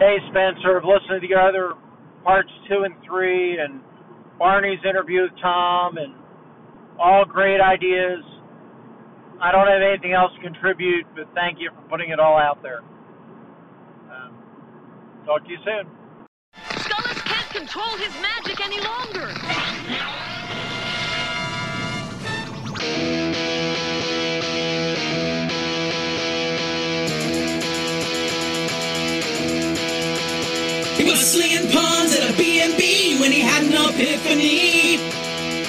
Hey, Spencer, I've listened to the other parts two and three, and Barney's interview with Tom, and all great ideas. I don't have anything else to contribute, but thank you for putting it all out there. Um, talk to you soon. Skullis can't control his magic any longer. Epiphany.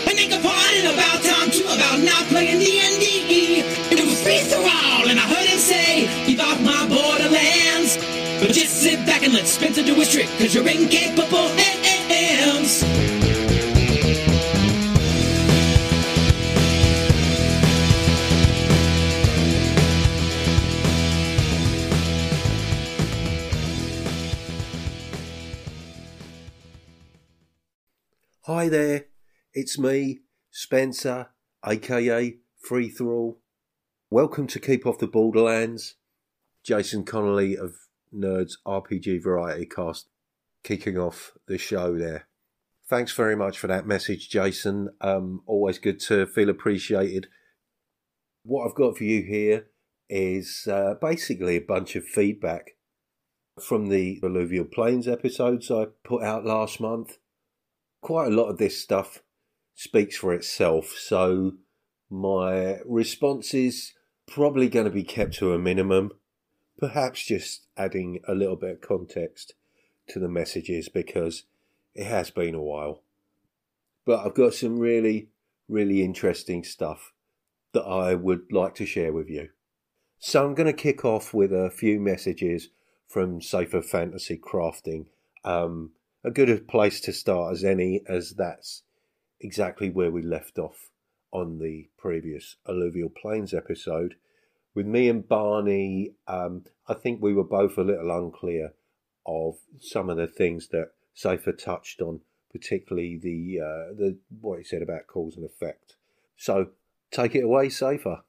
And they complaining about time too, about not playing D&D. It was free for all, and I heard him say, keep off my borderlands. But just sit back and let Spencer do his trick, cause you're incapable hands. Hi there, it's me, Spencer, aka Free Thrall. Welcome to Keep Off the Borderlands. Jason Connerley of Nerds RPG Variety Cast kicking off the show there. Thanks very much for that message, Jason. Um, always good to feel appreciated. What I've got for you here is uh, basically a bunch of feedback from the Alluvial Plains episodes I put out last month quite a lot of this stuff speaks for itself. So my response is probably going to be kept to a minimum, perhaps just adding a little bit of context to the messages because it has been a while. But I've got some really, really interesting stuff that I would like to share with you. So I'm going to kick off with a few messages from Safer Fantasy Crafting. Um, a good place to start as any, as that's exactly where we left off on the previous alluvial plains episode. With me and Barney, um, I think we were both a little unclear of some of the things that Safer touched on, particularly the uh, the what he said about cause and effect. So take it away, Safer.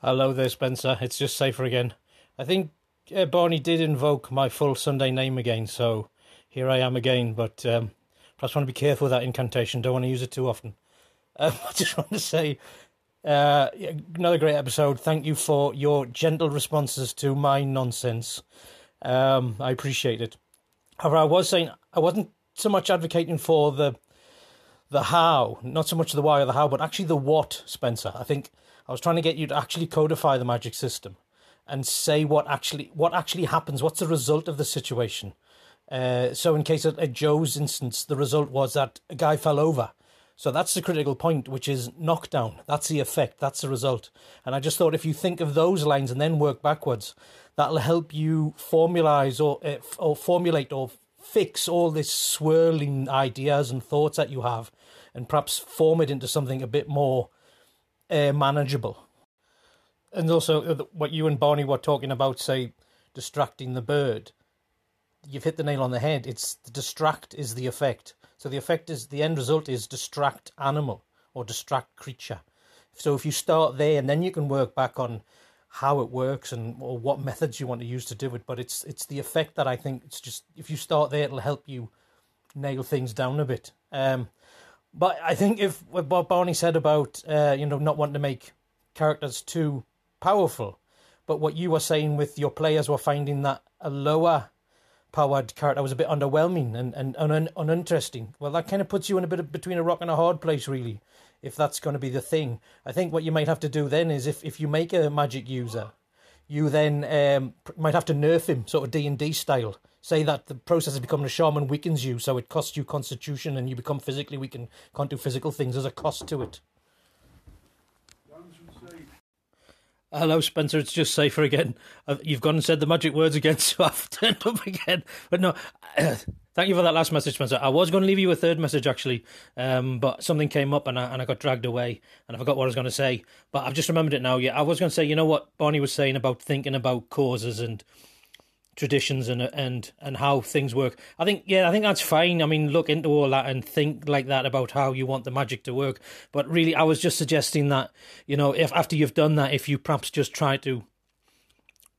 Hello there, Spencer. It's just Safer again. I think uh, Barney did invoke my full Sunday name again, so here I am again. But um, perhaps want to be careful with that incantation. Don't want to use it too often. Um, I just want to say uh, another great episode. Thank you for your gentle responses to my nonsense. Um, I appreciate it. However, I was saying I wasn't so much advocating for the the how, not so much the why or the how, but actually the what, Spencer. I think I was trying to get you to actually codify the magic system and say what actually what actually happens. What's the result of the situation? Uh, so, in case of, of Joe's instance, the result was that a guy fell over. So that's the critical point, which is knockdown. That's the effect. That's the result. And I just thought if you think of those lines and then work backwards, that'll help you formalize or uh, or formulate or fix all this swirling ideas and thoughts that you have, and perhaps form it into something a bit more uh, manageable and also uh, what you and Barney were talking about, say, distracting the bird. You've hit the nail on the head. It's the distract is the effect. So the effect is the end result is distract animal or distract creature. So if you start there and then you can work back on how it works and or what methods you want to use to do it. But it's it's the effect that I think it's just if you start there, it'll help you nail things down a bit. Um, but I think if what Barney said about uh, you know not wanting to make characters too powerful. But what you were saying with your players were finding that a lower powered character was a bit underwhelming and, and, and un, uninteresting. Well, that kind of puts you in a bit of, between a rock and a hard place, really, if that's going to be the thing. I think what you might have to do then is if, if you make a magic user, you then um, might have to nerf him, sort of D and D style. Say that the process of becoming a shaman weakens you, so it costs you constitution, and you become physically weak and can't do physical things. There's a cost to it. Hello, Spencer. It's just safer again. You've gone and said the magic words again, so I've turned up again. But no, thank you for that last message, Spencer. I was going to leave you a third message actually, um, but something came up and I, and I got dragged away, and I forgot what I was going to say. But I've just remembered it now. Yeah, I was going to say, you know what Barney was saying about thinking about causes and traditions and and and how things work. I think yeah, I think that's fine. I mean, look into all that and think like that about how you want the magic to work. But really, I was just suggesting that you know, if after you've done that, if you perhaps just try to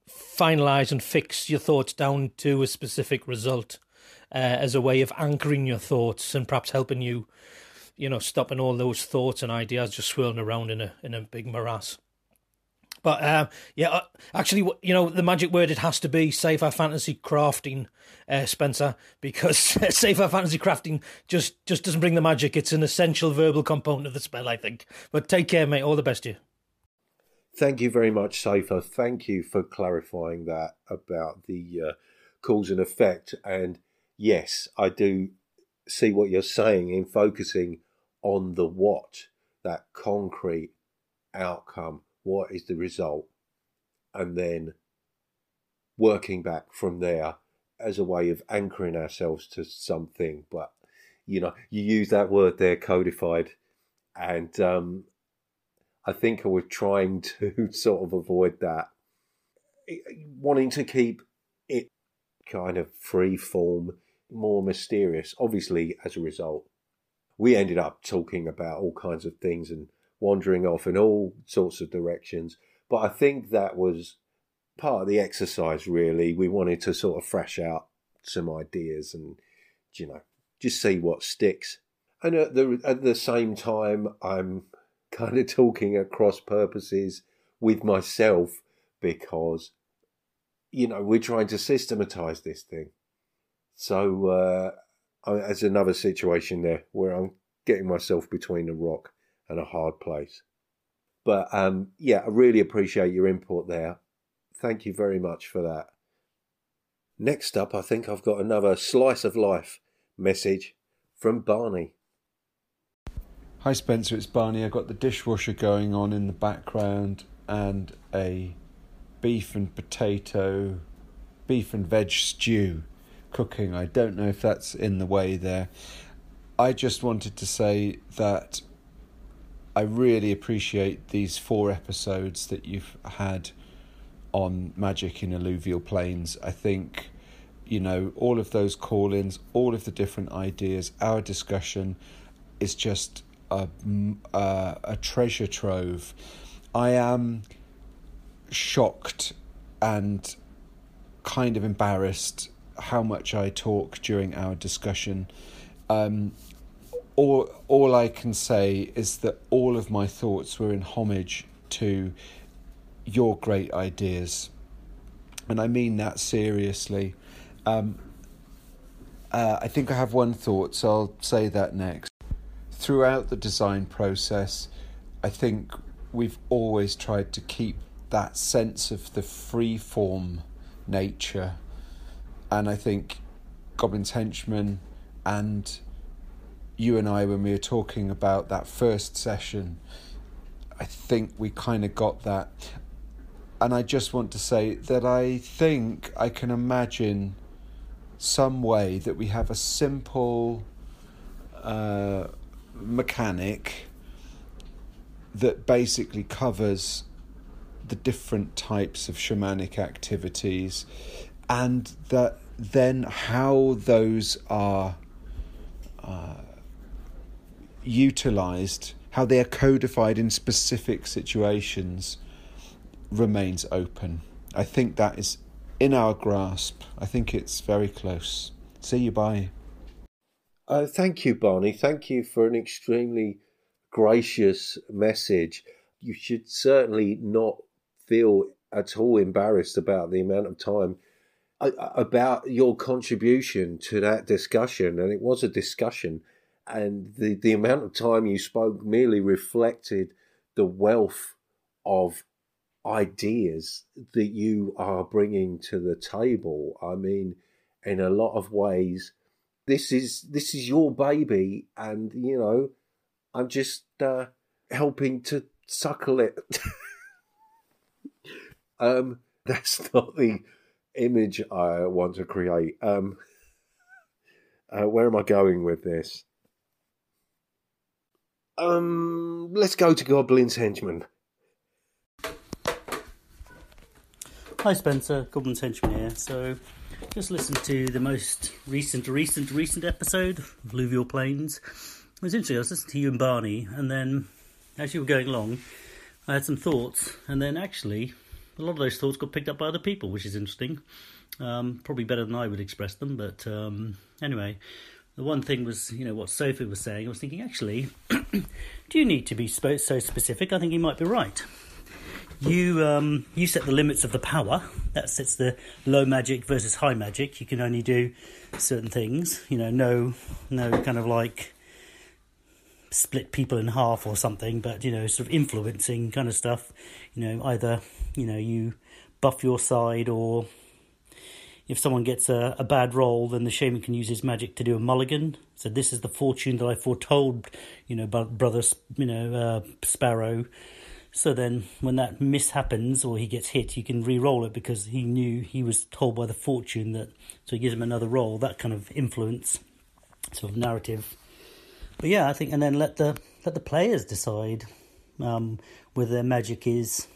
finalize and fix your thoughts down to a specific result uh, as a way of anchoring your thoughts and perhaps helping you, you know, stopping all those thoughts and ideas just swirling around in a in a big morass. But um, yeah, uh, actually, you know, the magic word it has to be safer fantasy crafting, uh, Spencer, because safer fantasy crafting just just doesn't bring the magic. It's an essential verbal component of the spell, I think. But take care, mate. All the best to you. Thank you very much, Safer. Thank you for clarifying that about the uh, cause and effect. And yes, I do see what you're saying in focusing on the what, that concrete outcome what is the result, and then working back from there as a way of anchoring ourselves to something. But you know, you use that word there, codified, and um, I think I was trying to sort of avoid that, wanting to keep it kind of free form, more mysterious. Obviously, as a result, we ended up talking about all kinds of things and wandering off in all sorts of directions. But I think that was part of the exercise, really. We wanted to sort of fresh out some ideas and, you know, just see what sticks. And at the, at the same time, I'm kind of talking at cross purposes with myself because, you know, we're trying to systematize this thing. So, uh, as another situation there where I'm getting myself between a rock and a hard place. But um, yeah, I really appreciate your input there. Thank you very much for that. Next up, I think I've got another slice of life message from Barney. Hi Spencer, it's Barney. I've got the dishwasher going on in the background and a beef and potato, beef and veg stew cooking. I don't know if that's in the way there. I just wanted to say that I really appreciate these four episodes that you've had on magic in alluvial plains. I think, you know, all of those call ins, all of the different ideas, our discussion is just a, a, a treasure trove. I am shocked and kind of embarrassed how much I talk during our discussion. Um, all all I can say is that all of my thoughts were in homage to your great ideas, and I mean that seriously. Um, uh, I think I have one thought, so I'll say that next. Throughout the design process, I think we've always tried to keep that sense of the free form nature, and I think Goblin's Henchman and you and I, when we were talking about that first session, I think we kind of got that. And I just want to say that I think I can imagine some way that we have a simple uh, mechanic that basically covers the different types of shamanic activities and that then how those are uh, utilized, how they are codified in specific situations, remains open. I think that is in our grasp. I think it's very close. See you bye. Uh, thank you, Barney. Thank you for an extremely gracious message. You should certainly not feel at all embarrassed about the amount of time uh, about your contribution to that discussion. And it was a discussion and the, the amount of time you spoke merely reflected the wealth of ideas that you are bringing to the table. I mean, in a lot of ways, this is this is your baby, and you know, I'm just uh, helping to suckle it. um, that's not the image I want to create. Um, uh, where am I going with this? Um, let's go to Goblin's Henchman. Hi Spencer, Goblin's Henchman here. So, just listened to the most recent, recent, recent episode of Alluvial Plains. It was interesting. I was listening to you and Barney, and then as you were going along, I had some thoughts, and then actually, a lot of those thoughts got picked up by other people, which is interesting. Um, probably better than I would express them, but um, anyway, the one thing was, you know, what Sophie was saying. I was thinking, actually, do you need to be so specific? I think you might be right. You um, you set the limits of the power. That sets the low magic versus high magic. You can only do certain things. You know, no no kind of like split people in half or something, but you know, sort of influencing kind of stuff. You know, either you know you buff your side or if someone gets a, a bad roll, then the shaman can use his magic to do a mulligan. So this is the fortune that I foretold, you know, brother, you know, uh, Sparrow. So then, when that miss happens or he gets hit, you can re-roll it because he knew he was told by the fortune that. So he gives him another roll. That kind of influence, sort of narrative. But yeah, I think, and then let the let the players decide um, whether their magic is,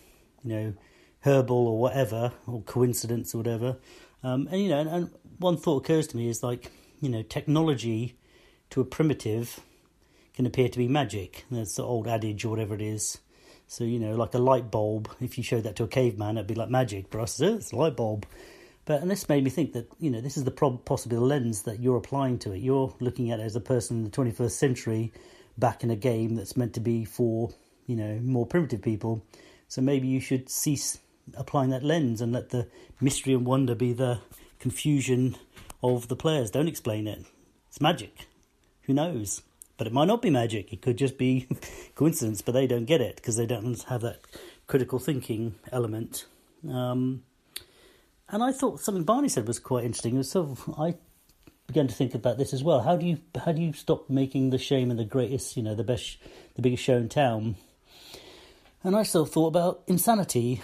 you know, herbal or whatever, or coincidence or whatever. Um, and you know, and, and one thought occurs to me is like, you know, technology to a primitive can appear to be magic. That's the old adage or whatever it is. So you know, like a light bulb. If you showed that to a caveman, it'd be like magic. For us, it's a light bulb. But and this made me think that you know this is the prob- possible lens that you're applying to it. You're looking at it as a person in the 21st century, back in a game that's meant to be for you know more primitive people. So maybe you should cease applying that lens and let the mystery and wonder be the confusion of the players. Don't explain it. It's magic. Who knows? But it might not be magic. It could just be coincidence, but they don't get it because they don't have that critical thinking element. Um, and I thought something Barney said was quite interesting. It was sort of I began to think about this as well. How do you how do you stop making the shaman the greatest, you know, the best, the biggest show in town? And I still thought about insanity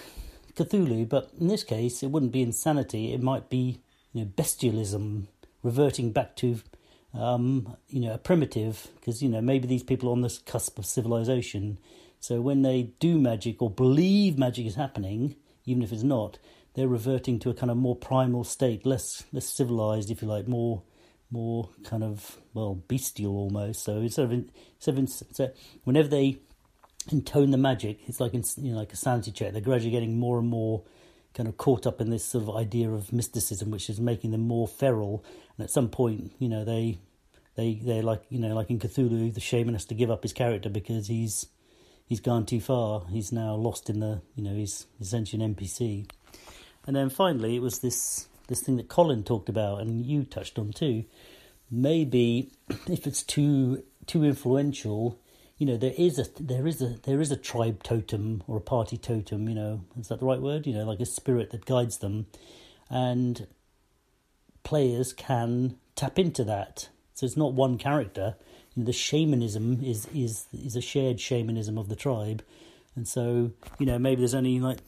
Cthulhu, but in this case, it wouldn't be insanity. It might be you know, bestialism, reverting back to um, you know a primitive, because you know maybe these people are on this cusp of civilization. So when they do magic or believe magic is happening, even if it's not, they're reverting to a kind of more primal state, less less civilized, if you like, more more kind of well bestial almost. So instead of, instead of so whenever they intone the magic. It's like in, you know, like a sanity check. They're gradually getting more and more kind of caught up in this sort of idea of mysticism, which is making them more feral. And at some point, you know, they they they're like you know, like in Cthulhu, the shaman has to give up his character because he's he's gone too far. He's now lost in the you know he's essentially an NPC. And then finally, it was this this thing that Colin talked about, and you touched on too. Maybe if it's too too influential, you know there is a there is a there is a tribe totem or a party totem you know is that the right word? You know like a spirit that guides them. And players can tap into that. So it's not one character. You know, the shamanism is is is a shared shamanism of the tribe. And so you know maybe there's only like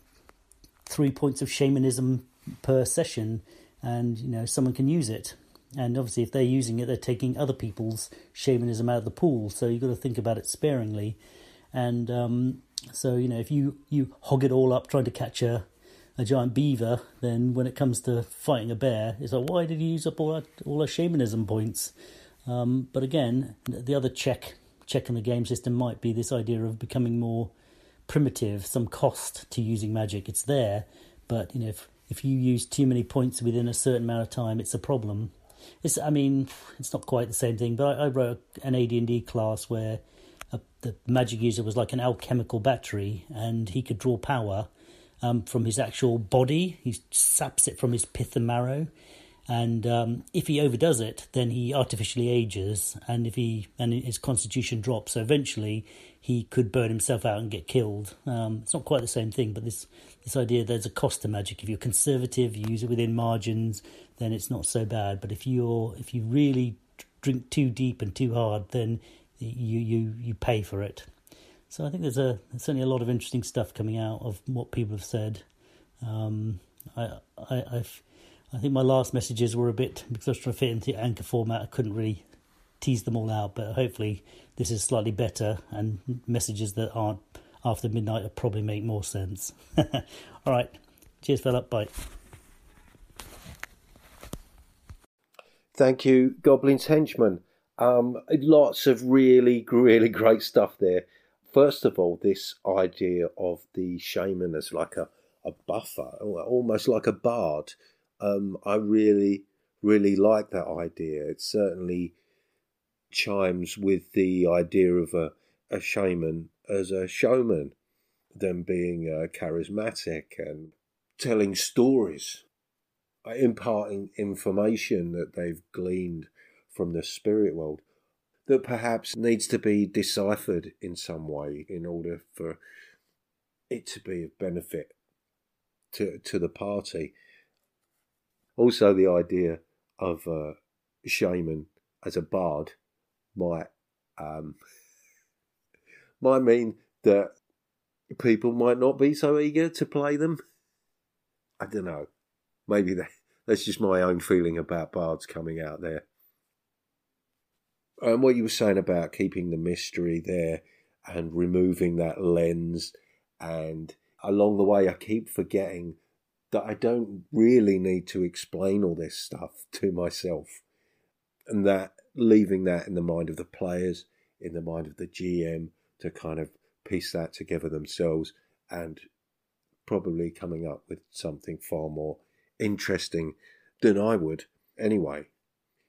three points of shamanism per session and you know someone can use it and obviously, if they're using it, they're taking other people's shamanism out of the pool. So you've got to think about it sparingly. And um, so, you know, if you, you hog it all up trying to catch a, a giant beaver, then when it comes to fighting a bear, it's like, why did you use up all, that, all our shamanism points? Um, but again, the other check check in the game system might be this idea of becoming more primitive, some cost to using magic. It's there, but you know, if if you use too many points within a certain amount of time, it's a problem. It's, I mean, it's not quite the same thing, but I, I wrote an AD&D class where a, the magic user was like an alchemical battery, and he could draw power um, from his actual body. He saps it from his pith and marrow, and um, if he overdoes it, then he artificially ages, and if he and his constitution drops. So eventually, he could burn himself out and get killed. Um, it's not quite the same thing, but this this idea there's a cost to magic. If you're conservative, you use it within margins, then it's not so bad. But if you're if you really drink too deep and too hard, then you you you pay for it. So I think there's a there's certainly a lot of interesting stuff coming out of what people have said. Um, I I I've I think my last messages were a bit because I was trying to fit into anchor format. I couldn't really tease them all out, but hopefully this is slightly better and messages that aren't after midnight will probably make more sense. all right, cheers, fella. Bye. Thank you, Goblin's henchman. Um, lots of really, really great stuff there. First of all, this idea of the shaman as like a, a buffer, almost like a bard. Um, I really, really like that idea. It certainly chimes with the idea of a, a shaman as a showman, them being uh, charismatic and telling stories, imparting information that they've gleaned from the spirit world that perhaps needs to be deciphered in some way in order for it to be of benefit to to the party. Also, the idea of a shaman as a bard might um, might mean that people might not be so eager to play them. I don't know. Maybe that, that's just my own feeling about bards coming out there. And what you were saying about keeping the mystery there and removing that lens, and along the way, I keep forgetting that I don't really need to explain all this stuff to myself, and that leaving that in the mind of the players, in the mind of the GM to kind of piece that together themselves and probably coming up with something far more interesting than I would anyway.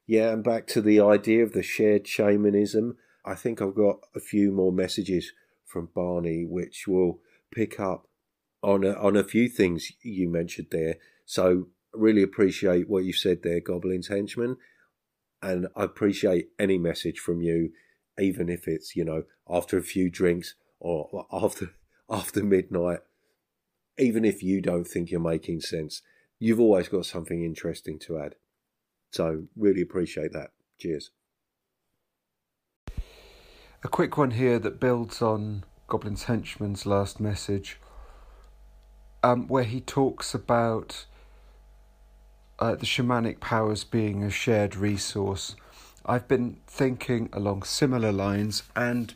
Yeah, and back to the idea of the shared shamanism. I think I've got a few more messages from Barney which will pick up on a, on a few things you mentioned there. So really appreciate what you said there, Goblin's henchman, and I appreciate any message from you, even if it's you know after a few drinks or after after midnight. Even if you don't think you're making sense, you've always got something interesting to add. So, really appreciate that. Cheers. A quick one here that builds on Goblin's Henchman's last message, um, where he talks about uh, the shamanic powers being a shared resource. I've been thinking along similar lines, and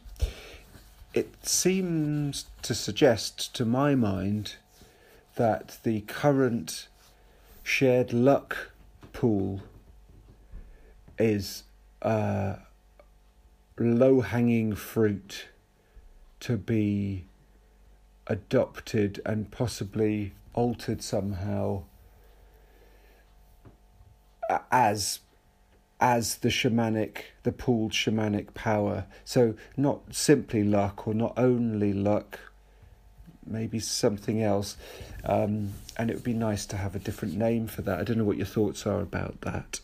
it seems to suggest, to my mind, that the current shared luck pool is uh, low hanging fruit to be adopted and possibly altered somehow as as the shamanic the pooled shamanic power. So not simply luck or not only luck maybe something else um, and it would be nice to have a different name for that i don't know what your thoughts are about that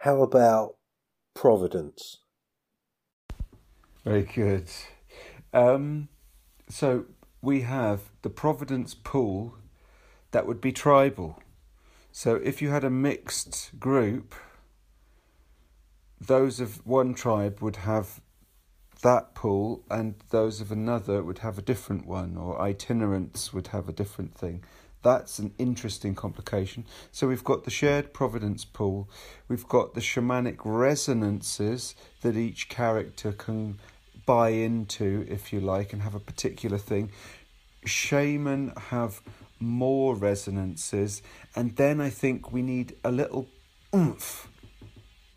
how about Providence? Very good. Um, so we have the Providence pool that would be tribal. So if you had a mixed group, those of one tribe would have that pool, and those of another would have a different one, or itinerants would have a different thing. That's an interesting complication. So we've got the shared providence pool, we've got the shamanic resonances that each character can buy into, if you like, and have a particular thing. Shaman have more resonances, and then I think we need a little oomph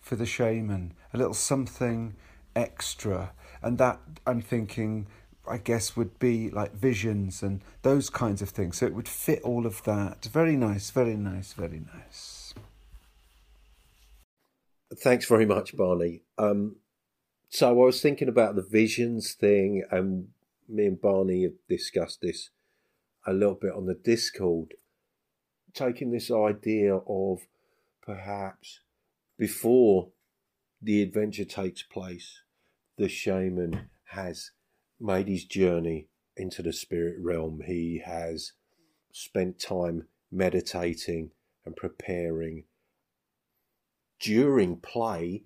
for the shaman, a little something extra. And that I'm thinking I guess would be like visions and those kinds of things. So it would fit all of that. Very nice, very nice, very nice. Thanks very much, Barney. Um, so I was thinking about the visions thing, and me and Barney have discussed this a little bit on the Discord. Taking this idea of perhaps before the adventure takes place, the shaman has made his journey into the spirit realm. He has spent time meditating and preparing during play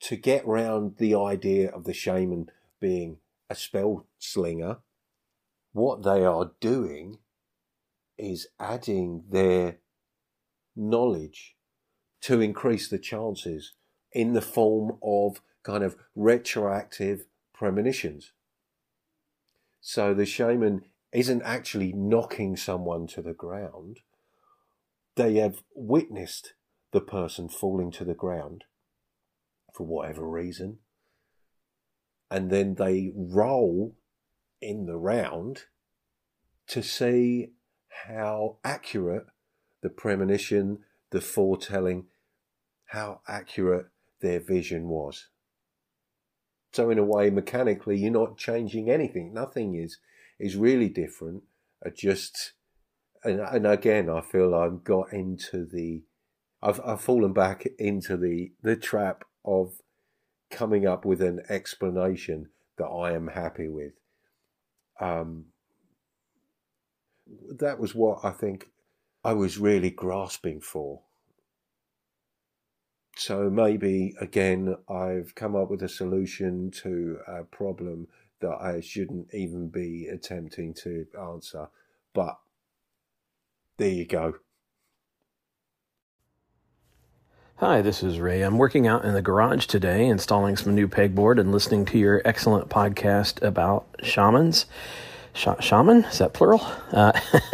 to get round the idea of the shaman being a spell slinger. What they are doing is adding their knowledge to increase the chances in the form of kind of retroactive premonitions. So the shaman isn't actually knocking someone to the ground. They have witnessed the person falling to the ground for whatever reason. And then they roll in the round to see how accurate the premonition, the foretelling, how accurate their vision was. So in a way, mechanically, you're not changing anything. Nothing is is really different. Uh, just and, and again, I feel I've got into the, I've I've fallen back into the the trap of coming up with an explanation that I am happy with. Um, that was what I think I was really grasping for. So maybe again, I've come up with a solution to a problem that I shouldn't even be attempting to answer. But there you go. Hi, this is Ray. I'm working out in the garage today, installing some new pegboard and listening to your excellent podcast about shamans. Sh- shaman? Is that plural? Uh,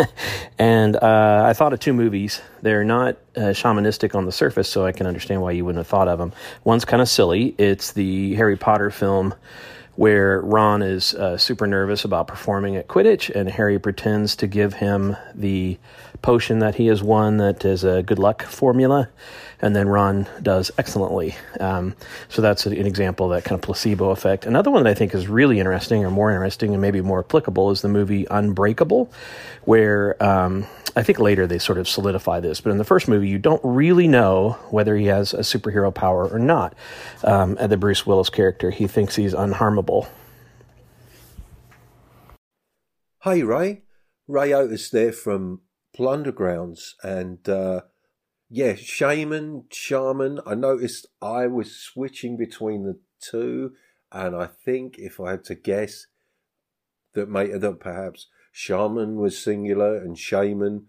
and uh, I thought of two movies. They're not uh, shamanistic on the surface, so I can understand why you wouldn't have thought of them. One's kind of silly. It's the Harry Potter film where Ron is uh, super nervous about performing at Quidditch, and Harry pretends to give him the potion that he has won that is a good luck formula, and then Ron does excellently. Um, so that's an example of that kind of placebo effect. Another one that I think is really interesting, or more interesting, and maybe more applicable, is the movie Unbreakable, where um, I think later they sort of solidify this, but in the first movie, you don't really know whether he has a superhero power or not. Um, the Bruce Willis character, he thinks he's unharmable. Hey, Ray. Ray Otus there from Plundergrounds. And uh, yeah, Shaman, Shaman. I noticed I was switching between the two. And I think if I had to guess, that, may, that perhaps shaman was singular and shaman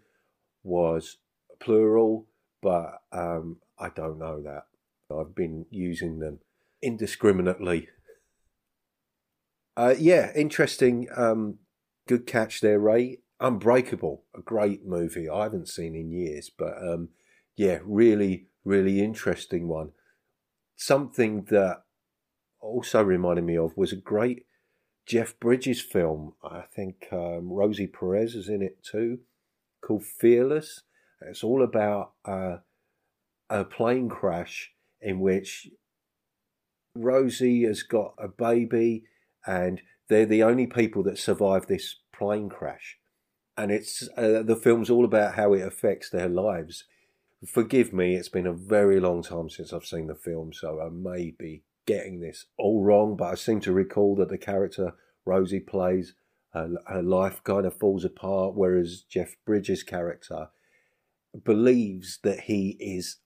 was plural, but um, I don't know that. I've been using them indiscriminately. Uh, yeah, interesting. Um, good catch there, Ray. Unbreakable, a great movie I haven't seen in years, but um, yeah, really, really interesting one. Something that also reminded me of was a great Jeff Bridges film. I think um, Rosie Perez is in it too, called Fearless. It's all about uh, a plane crash in which Rosie has got a baby and they're the only people that survive this plane crash. And it's uh, the film's all about how it affects their lives. Forgive me, it's been a very long time since I've seen the film, so I may be getting this all wrong, but I seem to recall that the character Rosie plays, her, her life kind of falls apart, whereas Jeff Bridges' character believes that he is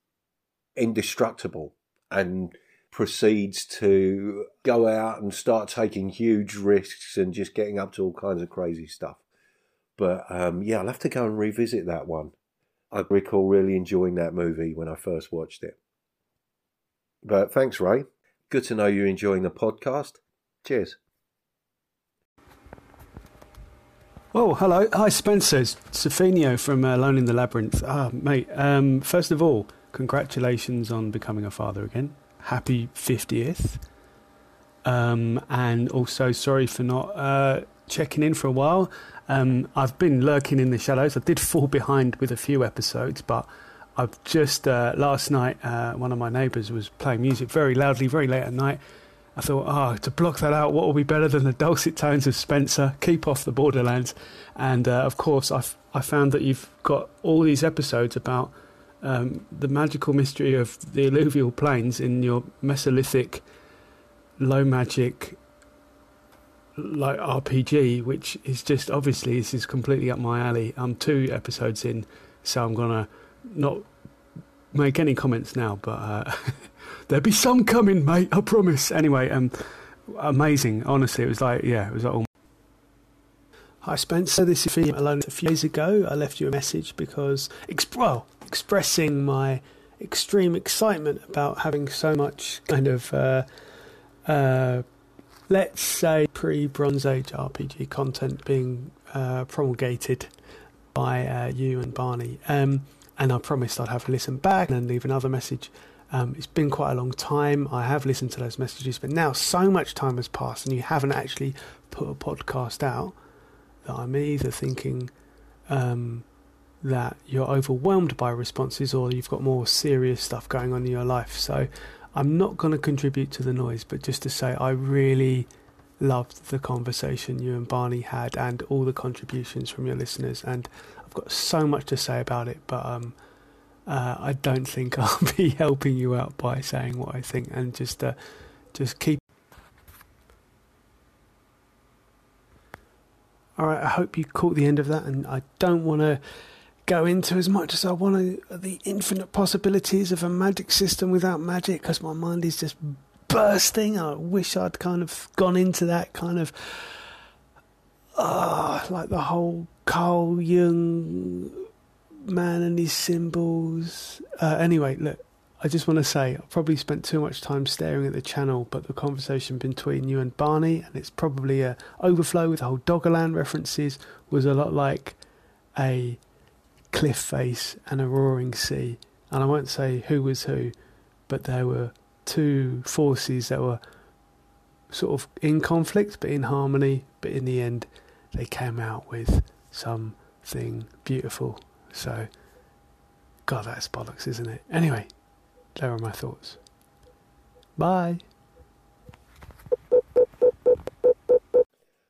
indestructible and proceeds to go out and start taking huge risks and just getting up to all kinds of crazy stuff. But um, yeah, I'll have to go and revisit that one. I recall really enjoying that movie when I first watched it. But thanks, Ray. Good to know you're enjoying the podcast. Cheers. Oh, hello. Hi, Spencer. It's from uh, Alone in the Labyrinth. Ah, mate, um, first of all, congratulations on becoming a father again. Happy 50th. Um, and also, sorry for not uh, checking in for a while. Um, I've been lurking in the shadows. I did fall behind with a few episodes, but I've just uh, last night uh, one of my neighbours was playing music very loudly, very late at night. I thought, oh, to block that out, what will be better than the dulcet tones of Spencer? Keep off the Borderlands, and uh, of course, I I found that you've got all these episodes about um, the magical mystery of the alluvial plains in your Mesolithic low magic like RPG, which is just obviously this is completely up my alley. I'm two episodes in, so I'm gonna not make any comments now, but uh, there'll be some coming, mate. I promise. Anyway, um, amazing. Honestly, it was like yeah, it was like. All... Hi Spencer, this is Alone. A few days ago, I left you a message because, well, expressing my extreme excitement about having so much kind of, uh, uh, let's say, pre-Bronze Age RPG content being uh, promulgated by uh, you and Barney. Um, and I promised I'd have a listen back and leave another message. Um, it's been quite a long time. I have listened to those messages, but now so much time has passed and you haven't actually put a podcast out. that I'm either thinking um, that you're overwhelmed by responses or you've got more serious stuff going on in your life. So I'm not going to contribute to the noise, but just to say I really loved the conversation you and Barney had and all the contributions from your listeners. And I've got so much to say about it, but um, uh, I don't think I'll be helping you out by saying what I think and just uh, just keep. All right, I hope you caught the end of that, and I don't want to go into as much as I want to the infinite possibilities of a magic system without magic because my mind is just bursting. I wish I'd kind of gone into that kind of, uh, like the whole Carl Jung man and his symbols. Uh, anyway, look, I just want to say I probably spent too much time staring at the channel, but the conversation between you and Barney, and it's probably a overflow with the whole Doggerland references, was a lot like a cliff face and a roaring sea. And I won't say who was who, but there were two forces that were sort of in conflict but in harmony. But in the end, they came out with something beautiful. So, God, that's bollocks, isn't it? Anyway, there are my thoughts. Bye.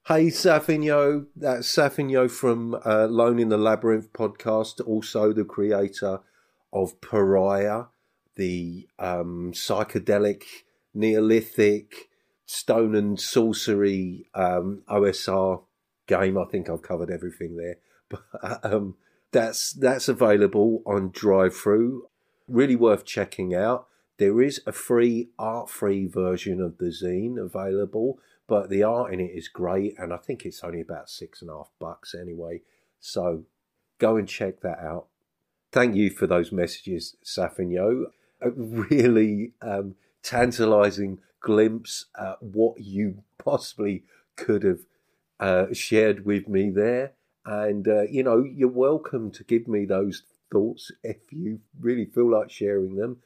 Hey, Sofinho. That's Sofinho from uh, Lone in the Labyrinth podcast, also the creator of Pariah, the um, psychedelic, Neolithic, stone and sorcery um, OSR game. I think I've covered everything there. But um, that's that's available on DriveThru. Really worth checking out. There is a free art free version of the zine available but the art in it is great, and I think it's only about six and a half bucks anyway. So go and check that out. Thank you for those messages, Sofinho. A really um, tantalizing glimpse at what you possibly could have uh, shared with me there. And, uh, you know, you're welcome to give me those thoughts if you really feel like sharing them.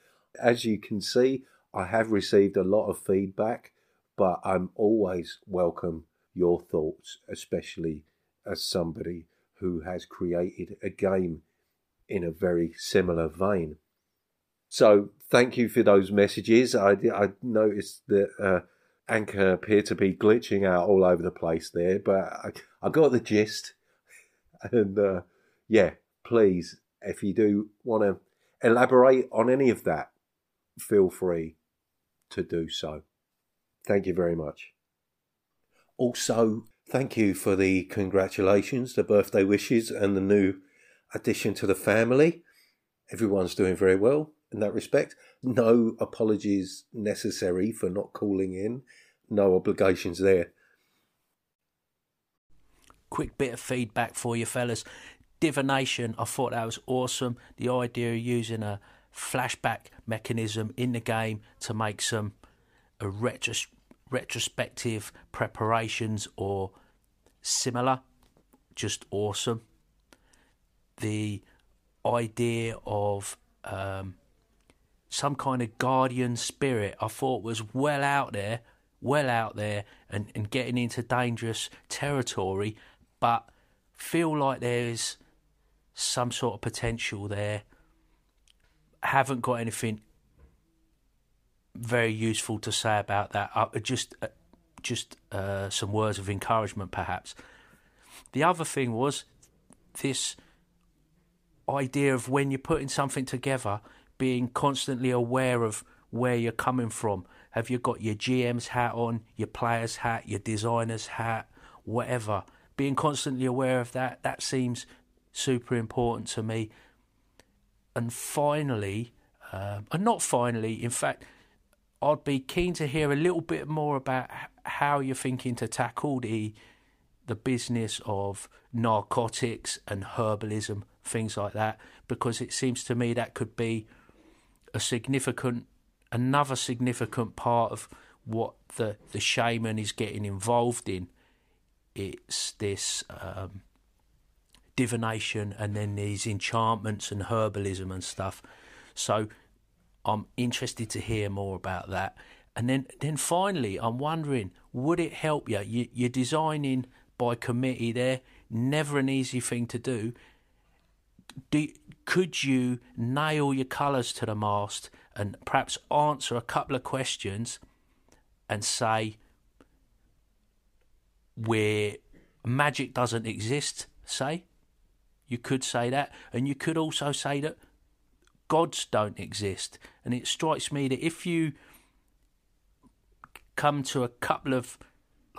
As you can see, I have received a lot of feedback but I'm always welcome your thoughts, especially as somebody who has created a game in a very similar vein. So thank you for those messages. I, I noticed that uh, Anchor appeared to be glitching out all over the place there, but I, I got the gist. And uh, yeah, please, if you do want to elaborate on any of that, feel free to do so. Thank you very much. Also, thank you for the congratulations, the birthday wishes, and the new addition to the family. Everyone's doing very well in that respect. No apologies necessary for not calling in. No obligations there. Quick bit of feedback for you, fellas. Divination, I thought that was awesome. The idea of using a flashback mechanism in the game to make some a retros- retrospective preparations or similar, just awesome. The idea of um, some kind of guardian spirit I thought was well out there, well out there, and, and getting into dangerous territory, but feel like there's some sort of potential there. Haven't got anything very useful to say about that. Uh, just, uh, just uh, some words of encouragement, perhaps. The other thing was this idea of when you're putting something together, being constantly aware of where you're coming from. Have you got your GM's hat on, your player's hat, your designer's hat, whatever? Being constantly aware of that, that seems super important to me. And finally, uh, and not finally, in fact, I'd be keen to hear a little bit more about how you're thinking to tackle the the business of narcotics and herbalism, things like that, because it seems to me that could be a significant, another significant part of what the the shaman is getting involved in. It's this um, divination and then these enchantments and herbalism and stuff. So I'm interested to hear more about that. And then, then finally, I'm wondering, would it help you? you you're designing by committee there. never an easy thing to do. do could you nail your colours to the mast and perhaps answer a couple of questions and say where magic doesn't exist, say? You could say that. And you could also say that gods don't exist. And it strikes me that if you come to a couple of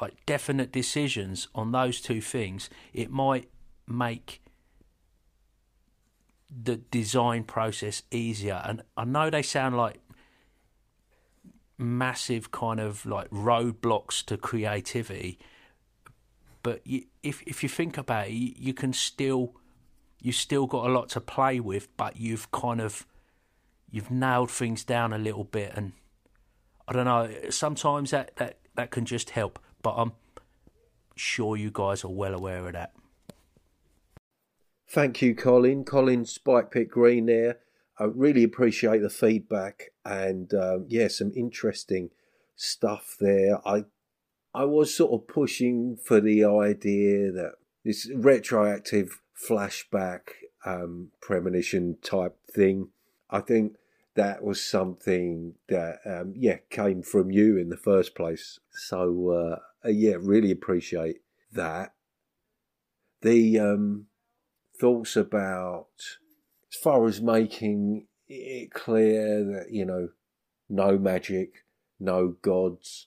like definite decisions on those two things, it might make the design process easier. And I know they sound like massive kind of like roadblocks to creativity, but you, if if you think about it, you, you can still you still got a lot to play with, but you've kind of you've nailed things down a little bit, and I don't know. Sometimes that that that can just help, but I'm sure you guys are well aware of that. Thank you, Colin. Colin Spike Pit Green there. I really appreciate the feedback and um, yeah, some interesting stuff there. I I was sort of pushing for the idea that this retroactive flashback um, premonition type thing. I think that was something that um, yeah came from you in the first place. So uh, yeah, really appreciate that. The um, thoughts about as far as making it clear that you know no magic, no gods.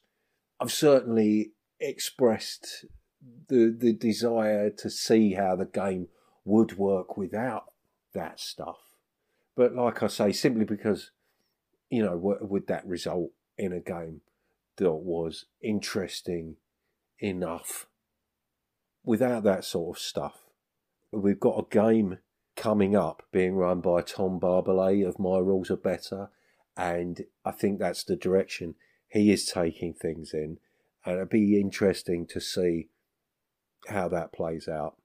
I've certainly expressed the the desire to see how the game would work without that stuff. But like I say, simply because, you know, would that result in a game that was interesting enough without that sort of stuff? We've got a game coming up being run by Tom Barbalet of My Rules Are Better, and I think that's the direction he is taking things in, and it'd be interesting to see how that plays out.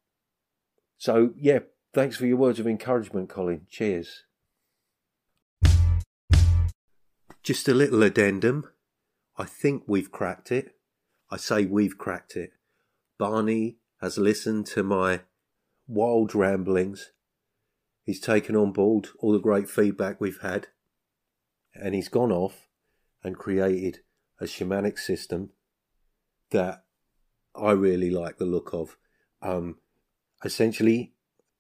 So, yeah, thanks for your words of encouragement, Colin. Cheers. Just a little addendum. I think we've cracked it. I say we've cracked it. Barney has listened to my wild ramblings. He's taken on board all the great feedback we've had. And he's gone off and created a shamanic system that I really like the look of. Um, essentially,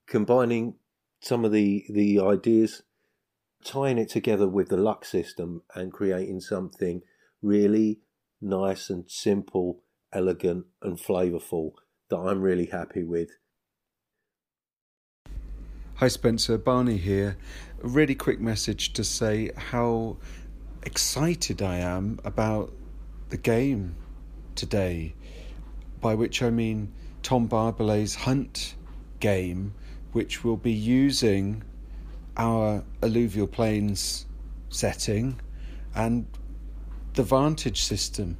combining some of the, the ideas, tying it together with the luck system, and creating something really nice and simple, elegant, and flavourful that I'm really happy with. Hi Spencer, Barney here. A really quick message to say how excited I am about the game today, by which I mean Tom Barbalet's Hunt game, which will be using our alluvial plains setting and the Vantage system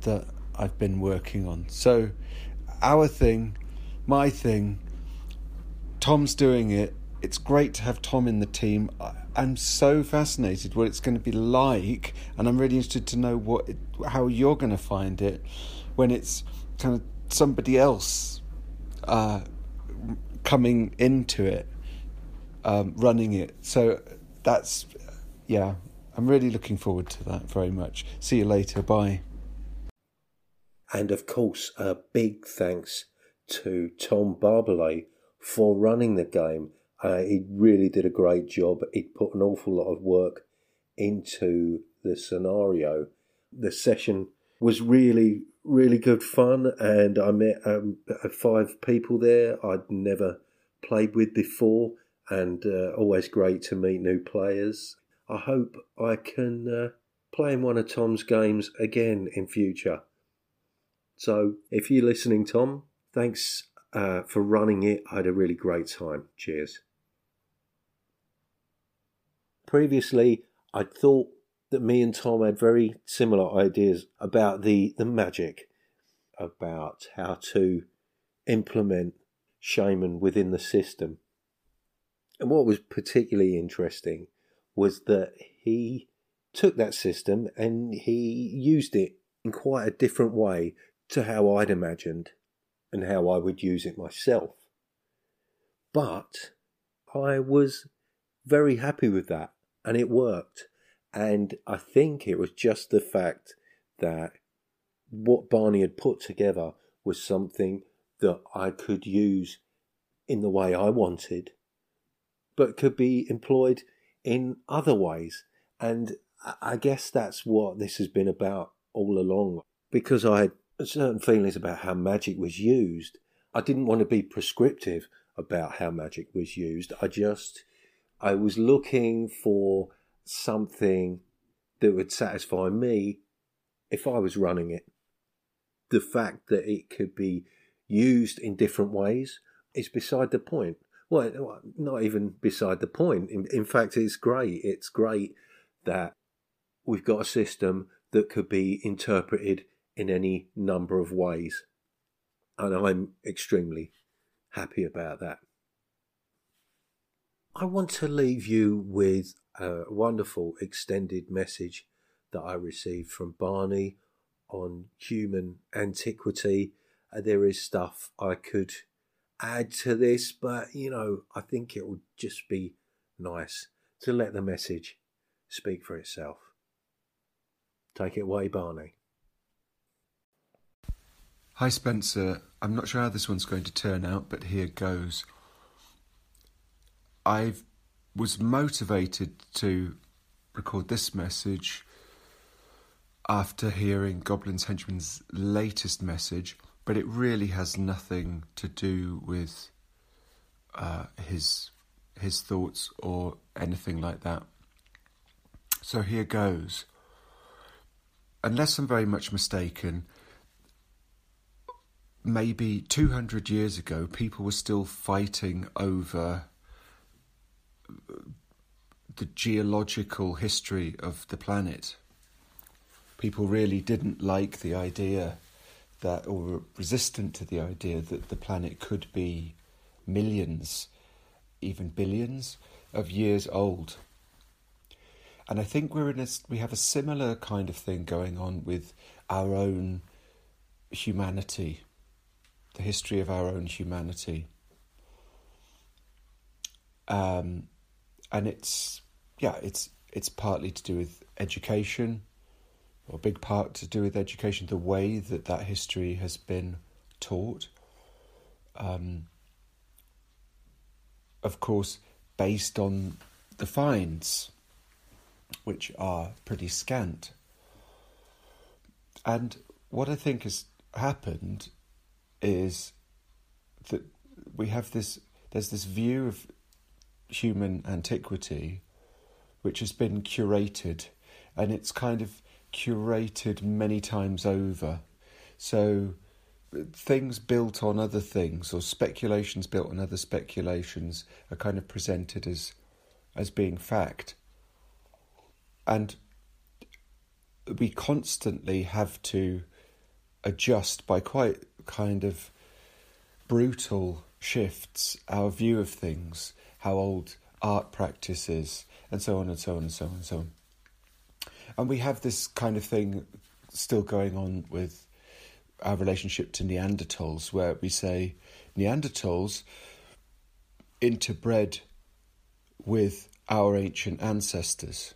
that I've been working on. So, our thing, my thing, Tom's doing it. It's great to have Tom in the team. I'm so fascinated what it's going to be like, and I'm really interested to know what it, how you're going to find it when it's kind of somebody else uh, coming into it, um, running it. So that's yeah, I'm really looking forward to that very much. See you later. Bye. And of course, a big thanks to Tom Barbalet for running the game. Uh, he really did a great job. He put an awful lot of work into the scenario. The session was really, really good fun, and I met um, five people there I'd never played with before, and uh, always great to meet new players. I hope I can uh, play in one of Tom's games again in future. So, if you're listening, Tom, thanks uh, for running it. I had a really great time. Cheers. Previously, I'd thought that me and Tom had very similar ideas about the, the magic, about how to implement shaman within the system. And what was particularly interesting was that he took that system and he used it in quite a different way to how I'd imagined and how I would use it myself. But I was very happy with that and it worked. And I think it was just the fact that what Barney had put together was something that I could use in the way I wanted, but could be employed in other ways. And I guess that's what this has been about all along. Because I had certain feelings about how magic was used, I didn't want to be prescriptive about how magic was used. I just, I was looking for something that would satisfy me if I was running it. The fact that it could be used in different ways is beside the point. Well, not even beside the point. In, in fact, it's great. It's great that we've got a system that could be interpreted in any number of ways. And I'm extremely happy about that. I want to leave you with a wonderful extended message that I received from Barney on human antiquity. Uh, there is stuff I could add to this, but you know, I think it would just be nice to let the message speak for itself. Take it away, Barney. Hi, Spencer. I'm not sure how this one's going to turn out, but here goes. I was motivated to record this message after hearing Goblin's Henchman's latest message, but it really has nothing to do with uh, his his thoughts or anything like that. So here goes. Unless I'm very much mistaken, maybe 200 years ago, people were still fighting over the geological history of the planet. People really didn't like the idea that, or were resistant to the idea that the planet could be millions, even billions of years old. And I think we're in a, we have a similar kind of thing going on with our own humanity the history of our own humanity. Um, and it's yeah, it's it's partly to do with education, or a big part to do with education, the way that that history has been taught. Um, of course, based on the finds, which are pretty scant. And what I think has happened is that we have this there's this view of human antiquity which has been curated and it's kind of curated many times over. So things built on other things or speculations built on other speculations are kind of presented as as being fact. And we constantly have to adjust by quite kind of brutal shifts our view of things, how old art practices, and so on and so on and so on and so on. And we have this kind of thing still going on with our relationship to Neanderthals, where we say Neanderthals interbred with our ancient ancestors.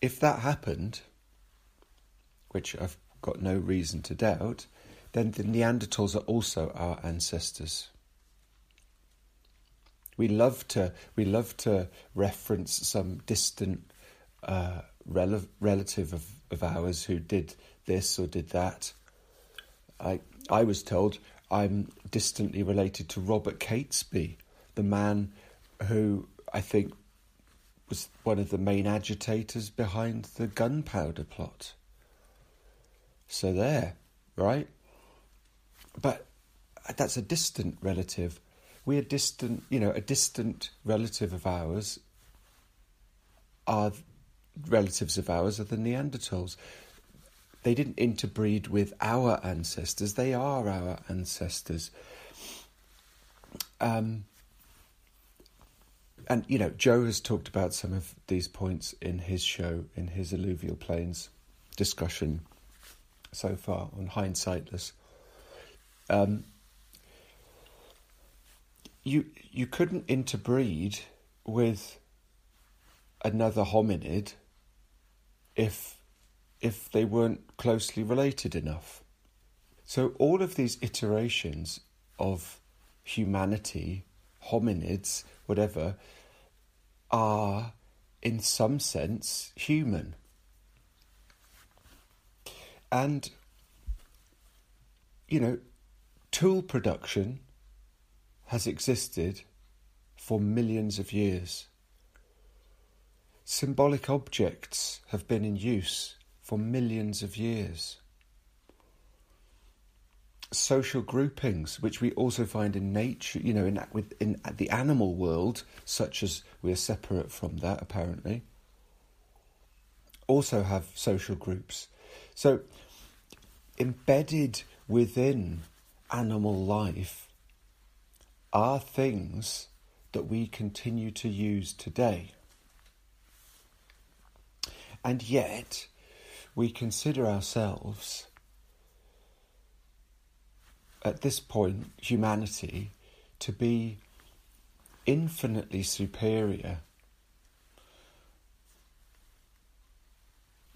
If that happened, which I've got no reason to doubt, then the Neanderthals are also our ancestors. We love to we love to reference some distant uh, rel- relative of, of ours who did this or did that. I I was told I'm distantly related to Robert Catesby, the man who I think was one of the main agitators behind the gunpowder plot. So there, right? But that's a distant relative. We are distant, you know, a distant relative of ours are relatives of ours are the Neanderthals. They didn't interbreed with our ancestors, they are our ancestors. Um, and, you know, Joe has talked about some of these points in his show, in his alluvial plains discussion so far on hindsightless. Um, you you couldn't interbreed with another hominid if if they weren't closely related enough. So all of these iterations of humanity, hominids, whatever, are in some sense human. And you know, tool production has existed for millions of years. Symbolic objects have been in use for millions of years. Social groupings, which we also find in nature, you know, in, in the animal world, such as we are separate from that apparently, also have social groups. So, embedded within animal life are things that we continue to use today. And yet, we consider ourselves, at this point, humanity, to be infinitely superior,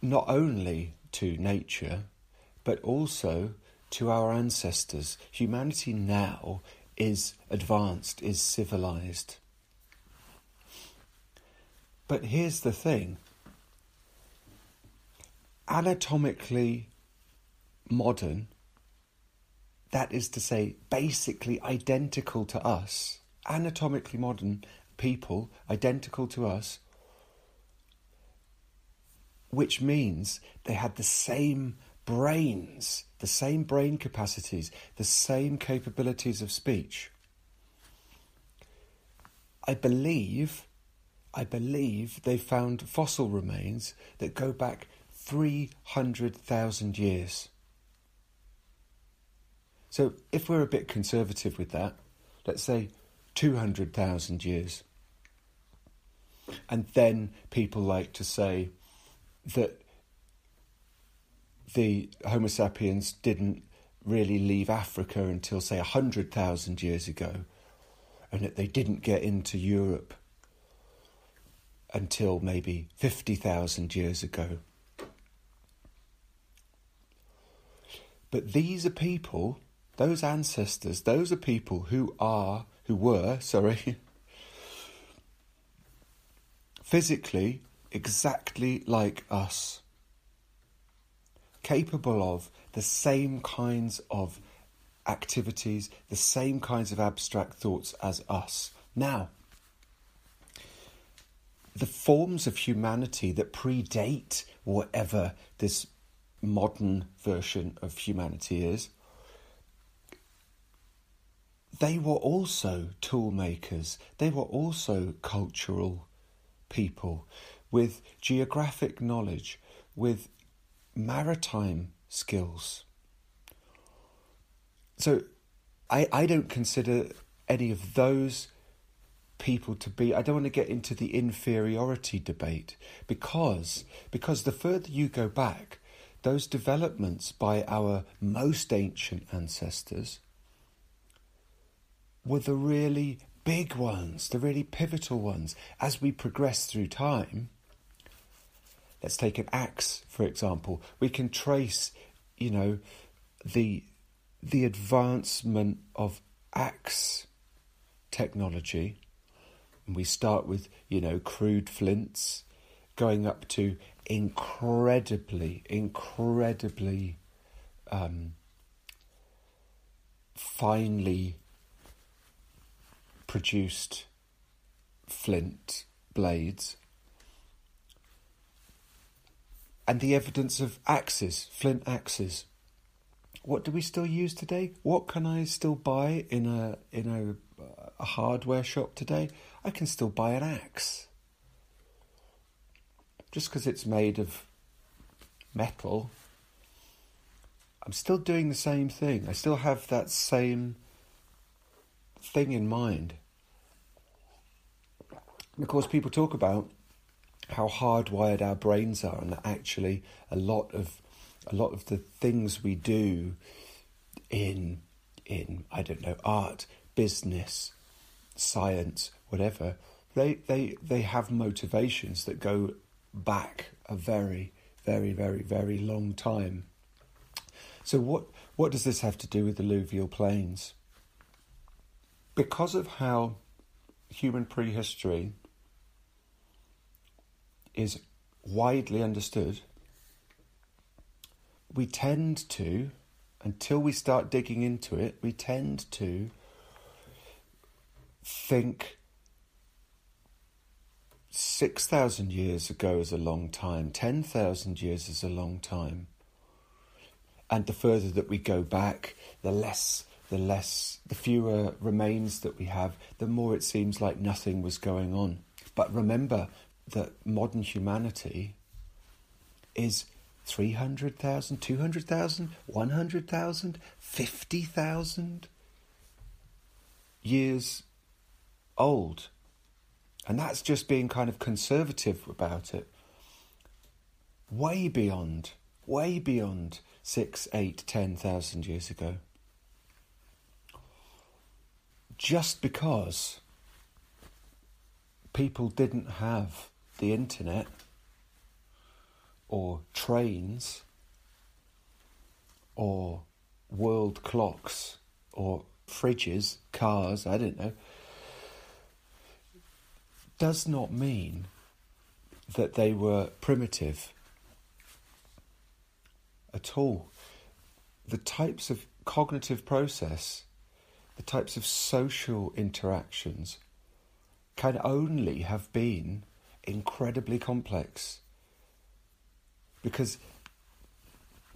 not only to nature, but also to our ancestors. Humanity now is advanced, is civilized. But here's the thing anatomically modern, that is to say, basically identical to us, anatomically modern people, identical to us, which means they had the same brains, the same brain capacities, the same capabilities of speech. I believe, I believe they found fossil remains that go back 300,000 years. So if we're a bit conservative with that, let's say 200,000 years. And then people like to say that the Homo sapiens didn't really leave Africa until, say, 100,000 years ago, and that they didn't get into Europe until maybe 50,000 years ago. But these are people, those ancestors, those are people who are, who were, sorry, physically exactly like us capable of the same kinds of activities, the same kinds of abstract thoughts as us. Now, the forms of humanity that predate whatever this modern version of humanity is, they were also tool makers, they were also cultural people with geographic knowledge, with maritime skills. So I, I don't consider any of those people to be I don't want to get into the inferiority debate because because the further you go back those developments by our most ancient ancestors were the really big ones the really pivotal ones as we progress through time Let's take an axe, for example. We can trace, you know, the the advancement of axe technology. And we start with, you know, crude flints, going up to incredibly, incredibly um, finely produced flint blades and the evidence of axes, flint axes. What do we still use today? What can I still buy in a in a, a hardware shop today? I can still buy an axe. Just because it's made of metal, I'm still doing the same thing. I still have that same thing in mind. And of course, people talk about how hardwired our brains are, and that actually a lot of a lot of the things we do in in I don't know art, business, science, whatever, they they they have motivations that go back a very very very very long time. So what what does this have to do with alluvial plains? Because of how human prehistory is widely understood, we tend to, until we start digging into it, we tend to think 6,000 years ago is a long time, 10,000 years is a long time. And the further that we go back, the less, the less, the fewer remains that we have, the more it seems like nothing was going on. But remember that modern humanity is 300,000, 200,000, 100,000, 50,000 years old. And that's just being kind of conservative about it. Way beyond, way beyond six, eight, ten thousand years ago. Just because people didn't have the internet or trains or world clocks or fridges, cars, I don't know, does not mean that they were primitive at all. The types of cognitive process, the types of social interactions can only have been incredibly complex. Because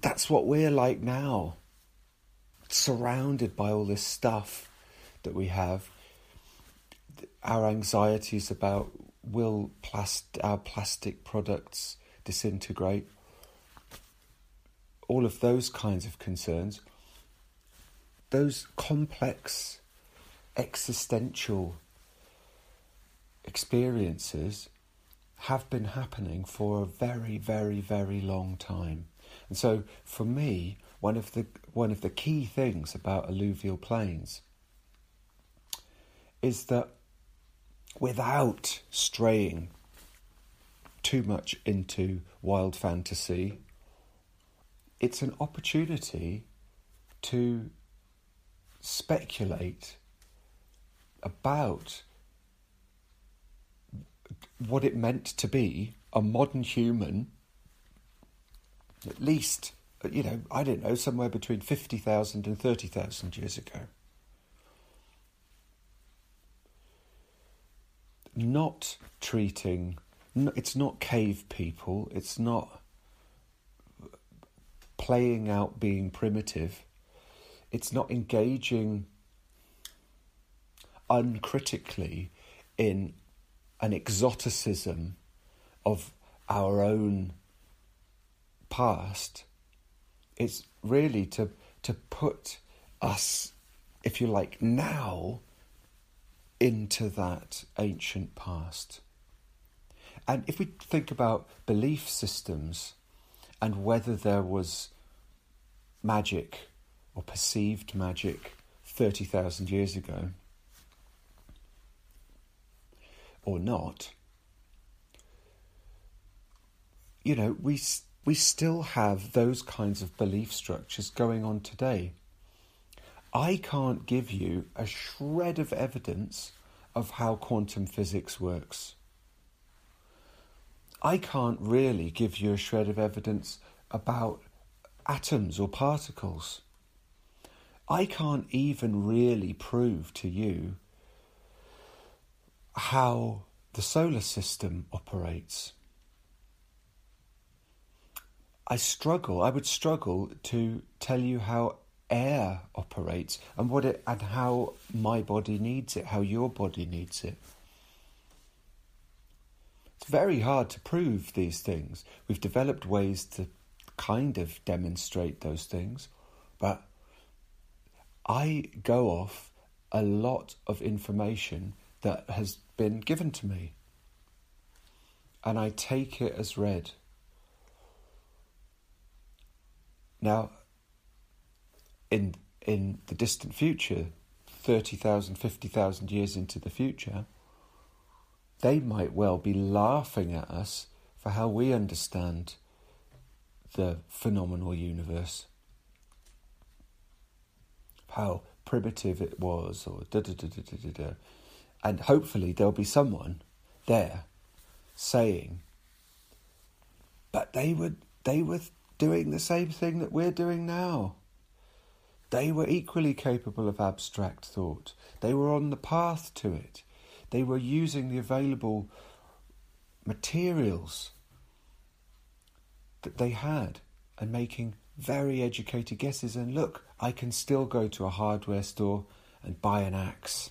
that's what we're like now, surrounded by all this stuff that we have. Our anxieties about will plast- our plastic products disintegrate, all of those kinds of concerns, those complex existential experiences have been happening for a very, very, very long time. And so for me, one of the one of the key things about alluvial plains is that without straying too much into wild fantasy, it's an opportunity to speculate about what it meant to be a modern human, at least, uh, you know, I don't know, somewhere between 50,000 and 30,000 years ago. Not treating, it's not cave people, it's not playing out being primitive, it's not engaging uncritically in an exoticism of our own past. It's really to to put us, if you like, now into that ancient past. And if we think about belief systems and whether there was magic or perceived magic 30,000 years ago, or not, you know, we we still have those kinds of belief structures going on today. I can't give you a shred of evidence of how quantum physics works. I can't really give you a shred of evidence about atoms or particles. I can't even really prove to you how the solar system operates. I struggle, I would struggle to tell you how air operates and what it and how my body needs it, how your body needs it. It's very hard to prove these things. We've developed ways to kind of demonstrate those things, but I go off a lot of information that has been given to me. And I take it as read. Now, in in the distant future, 30,000, 50,000 years into the future, they might well be laughing at us for how we understand the phenomenal universe. How primitive it was, or da da da da da da. And hopefully there'll be someone there saying, but they were they were doing the same thing that we're doing now. They were equally capable of abstract thought. They were on the path to it. They were using the available materials that they had and making very educated guesses. And look, I can still go to a hardware store and buy an axe.